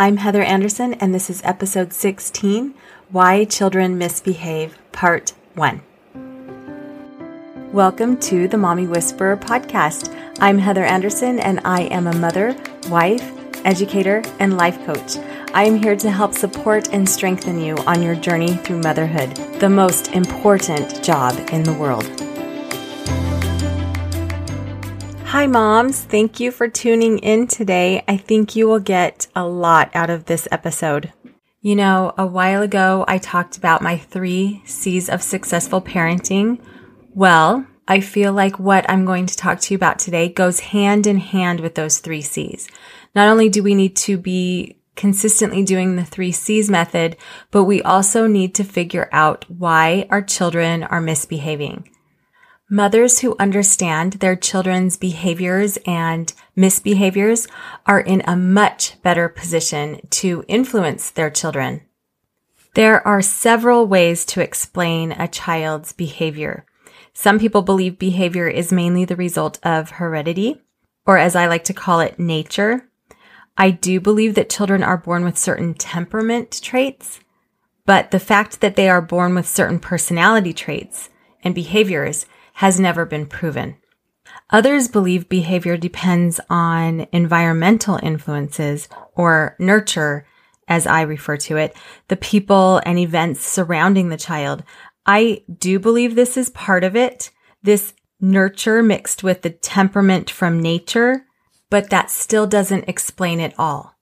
I'm Heather Anderson, and this is episode 16 Why Children Misbehave, Part 1. Welcome to the Mommy Whisperer podcast. I'm Heather Anderson, and I am a mother, wife, educator, and life coach. I am here to help support and strengthen you on your journey through motherhood, the most important job in the world. Hi, moms. Thank you for tuning in today. I think you will get a lot out of this episode. You know, a while ago, I talked about my three C's of successful parenting. Well, I feel like what I'm going to talk to you about today goes hand in hand with those three C's. Not only do we need to be consistently doing the three C's method, but we also need to figure out why our children are misbehaving. Mothers who understand their children's behaviors and misbehaviors are in a much better position to influence their children. There are several ways to explain a child's behavior. Some people believe behavior is mainly the result of heredity, or as I like to call it, nature. I do believe that children are born with certain temperament traits, but the fact that they are born with certain personality traits and behaviors has never been proven. Others believe behavior depends on environmental influences or nurture, as I refer to it, the people and events surrounding the child. I do believe this is part of it. This nurture mixed with the temperament from nature, but that still doesn't explain it all.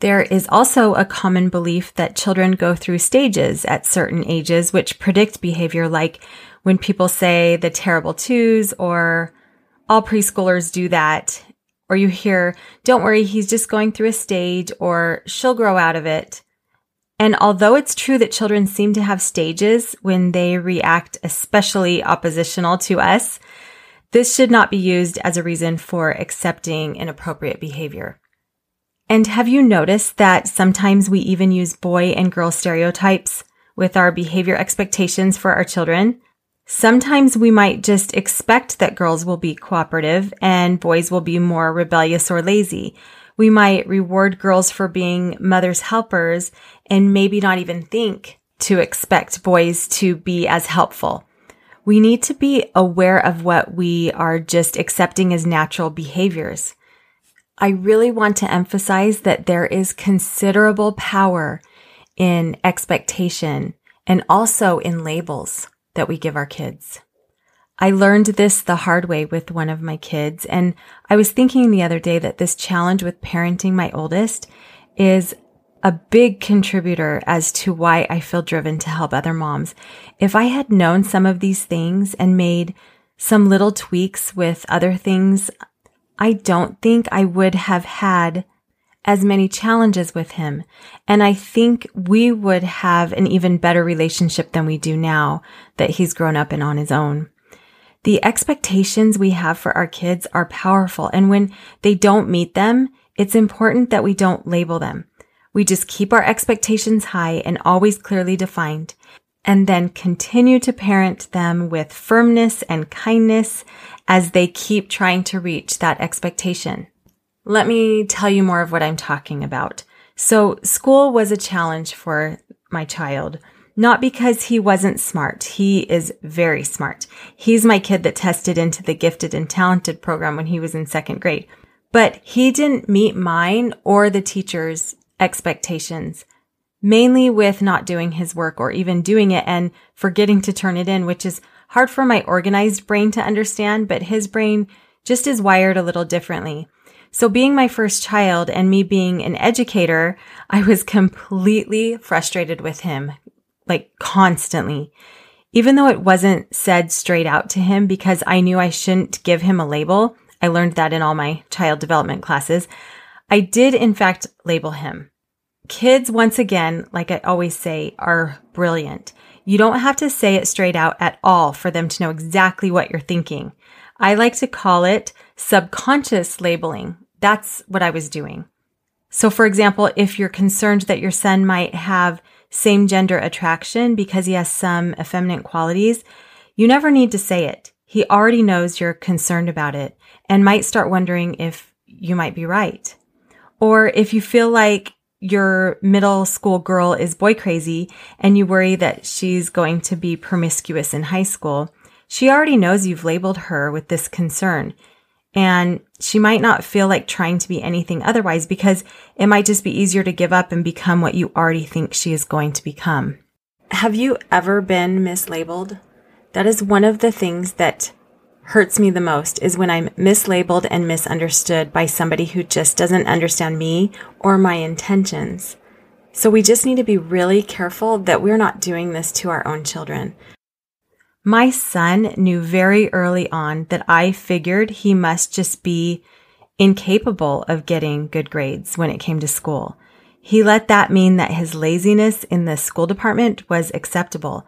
There is also a common belief that children go through stages at certain ages which predict behavior like when people say the terrible twos or all preschoolers do that, or you hear, don't worry, he's just going through a stage or she'll grow out of it. And although it's true that children seem to have stages when they react especially oppositional to us, this should not be used as a reason for accepting inappropriate behavior. And have you noticed that sometimes we even use boy and girl stereotypes with our behavior expectations for our children? Sometimes we might just expect that girls will be cooperative and boys will be more rebellious or lazy. We might reward girls for being mother's helpers and maybe not even think to expect boys to be as helpful. We need to be aware of what we are just accepting as natural behaviors. I really want to emphasize that there is considerable power in expectation and also in labels that we give our kids. I learned this the hard way with one of my kids. And I was thinking the other day that this challenge with parenting my oldest is a big contributor as to why I feel driven to help other moms. If I had known some of these things and made some little tweaks with other things, I don't think I would have had as many challenges with him. And I think we would have an even better relationship than we do now that he's grown up and on his own. The expectations we have for our kids are powerful. And when they don't meet them, it's important that we don't label them. We just keep our expectations high and always clearly defined and then continue to parent them with firmness and kindness as they keep trying to reach that expectation. Let me tell you more of what I'm talking about. So school was a challenge for my child. Not because he wasn't smart. He is very smart. He's my kid that tested into the gifted and talented program when he was in second grade. But he didn't meet mine or the teacher's expectations, mainly with not doing his work or even doing it and forgetting to turn it in, which is hard for my organized brain to understand, but his brain just is wired a little differently. So being my first child and me being an educator, I was completely frustrated with him, like constantly. Even though it wasn't said straight out to him because I knew I shouldn't give him a label. I learned that in all my child development classes. I did in fact label him. Kids, once again, like I always say, are brilliant. You don't have to say it straight out at all for them to know exactly what you're thinking. I like to call it subconscious labeling. That's what I was doing. So, for example, if you're concerned that your son might have same gender attraction because he has some effeminate qualities, you never need to say it. He already knows you're concerned about it and might start wondering if you might be right. Or if you feel like your middle school girl is boy crazy and you worry that she's going to be promiscuous in high school, she already knows you've labeled her with this concern. And she might not feel like trying to be anything otherwise because it might just be easier to give up and become what you already think she is going to become. Have you ever been mislabeled? That is one of the things that hurts me the most is when I'm mislabeled and misunderstood by somebody who just doesn't understand me or my intentions. So we just need to be really careful that we're not doing this to our own children. My son knew very early on that I figured he must just be incapable of getting good grades when it came to school. He let that mean that his laziness in the school department was acceptable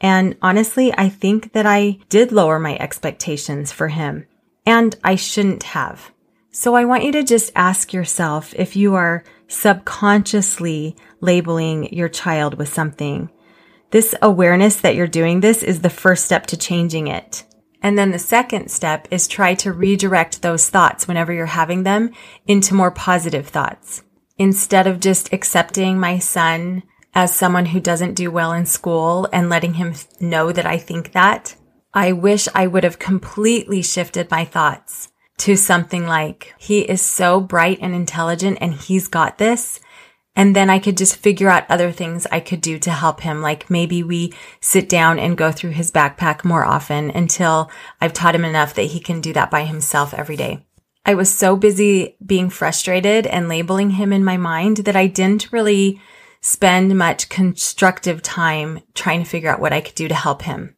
and honestly, I think that I did lower my expectations for him and I shouldn't have. So I want you to just ask yourself if you are subconsciously labeling your child with something. This awareness that you're doing this is the first step to changing it. And then the second step is try to redirect those thoughts whenever you're having them into more positive thoughts. Instead of just accepting my son as someone who doesn't do well in school and letting him know that I think that, I wish I would have completely shifted my thoughts to something like, he is so bright and intelligent and he's got this. And then I could just figure out other things I could do to help him. Like maybe we sit down and go through his backpack more often until I've taught him enough that he can do that by himself every day. I was so busy being frustrated and labeling him in my mind that I didn't really spend much constructive time trying to figure out what I could do to help him.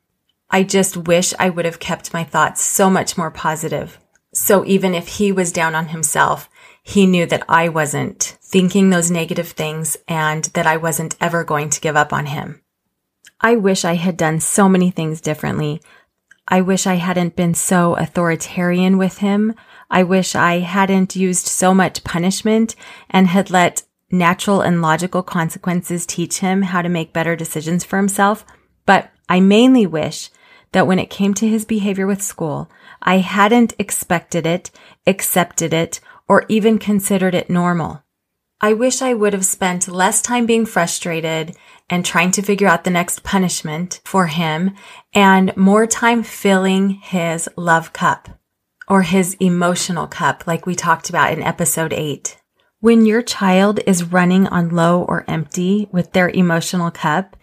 I just wish I would have kept my thoughts so much more positive. So even if he was down on himself, he knew that I wasn't thinking those negative things and that I wasn't ever going to give up on him. I wish I had done so many things differently. I wish I hadn't been so authoritarian with him. I wish I hadn't used so much punishment and had let natural and logical consequences teach him how to make better decisions for himself, but I mainly wish that when it came to his behavior with school, I hadn't expected it, accepted it, or even considered it normal. I wish I would have spent less time being frustrated and trying to figure out the next punishment for him and more time filling his love cup or his emotional cup, like we talked about in episode eight. When your child is running on low or empty with their emotional cup,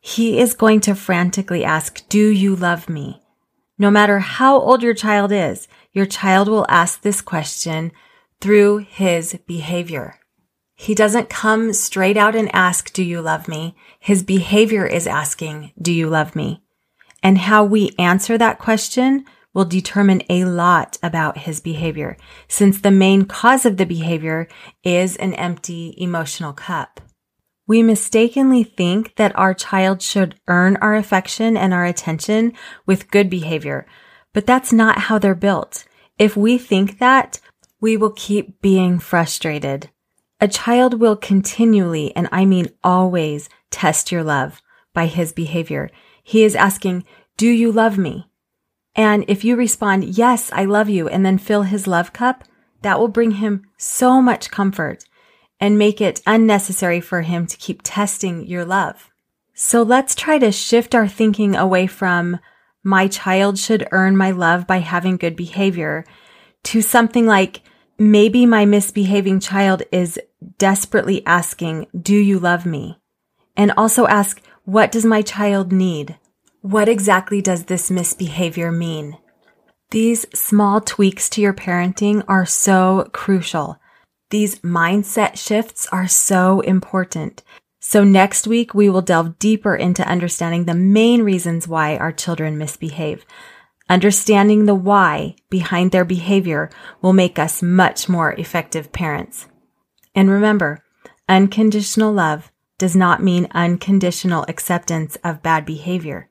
he is going to frantically ask, do you love me? No matter how old your child is, your child will ask this question through his behavior. He doesn't come straight out and ask, do you love me? His behavior is asking, do you love me? And how we answer that question will determine a lot about his behavior, since the main cause of the behavior is an empty emotional cup. We mistakenly think that our child should earn our affection and our attention with good behavior, but that's not how they're built. If we think that, we will keep being frustrated. A child will continually, and I mean always, test your love by his behavior. He is asking, do you love me? And if you respond, yes, I love you, and then fill his love cup, that will bring him so much comfort and make it unnecessary for him to keep testing your love. So let's try to shift our thinking away from my child should earn my love by having good behavior to something like maybe my misbehaving child is desperately asking, do you love me? And also ask, what does my child need? What exactly does this misbehavior mean? These small tweaks to your parenting are so crucial. These mindset shifts are so important. So next week, we will delve deeper into understanding the main reasons why our children misbehave. Understanding the why behind their behavior will make us much more effective parents. And remember, unconditional love does not mean unconditional acceptance of bad behavior.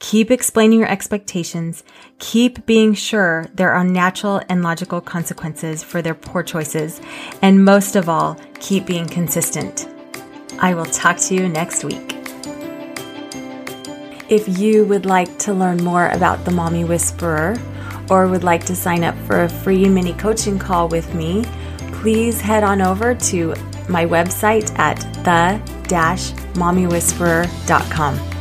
Keep explaining your expectations. Keep being sure there are natural and logical consequences for their poor choices. And most of all, keep being consistent. I will talk to you next week. If you would like to learn more about the Mommy Whisperer or would like to sign up for a free mini coaching call with me, please head on over to my website at the-mommywhisperer.com.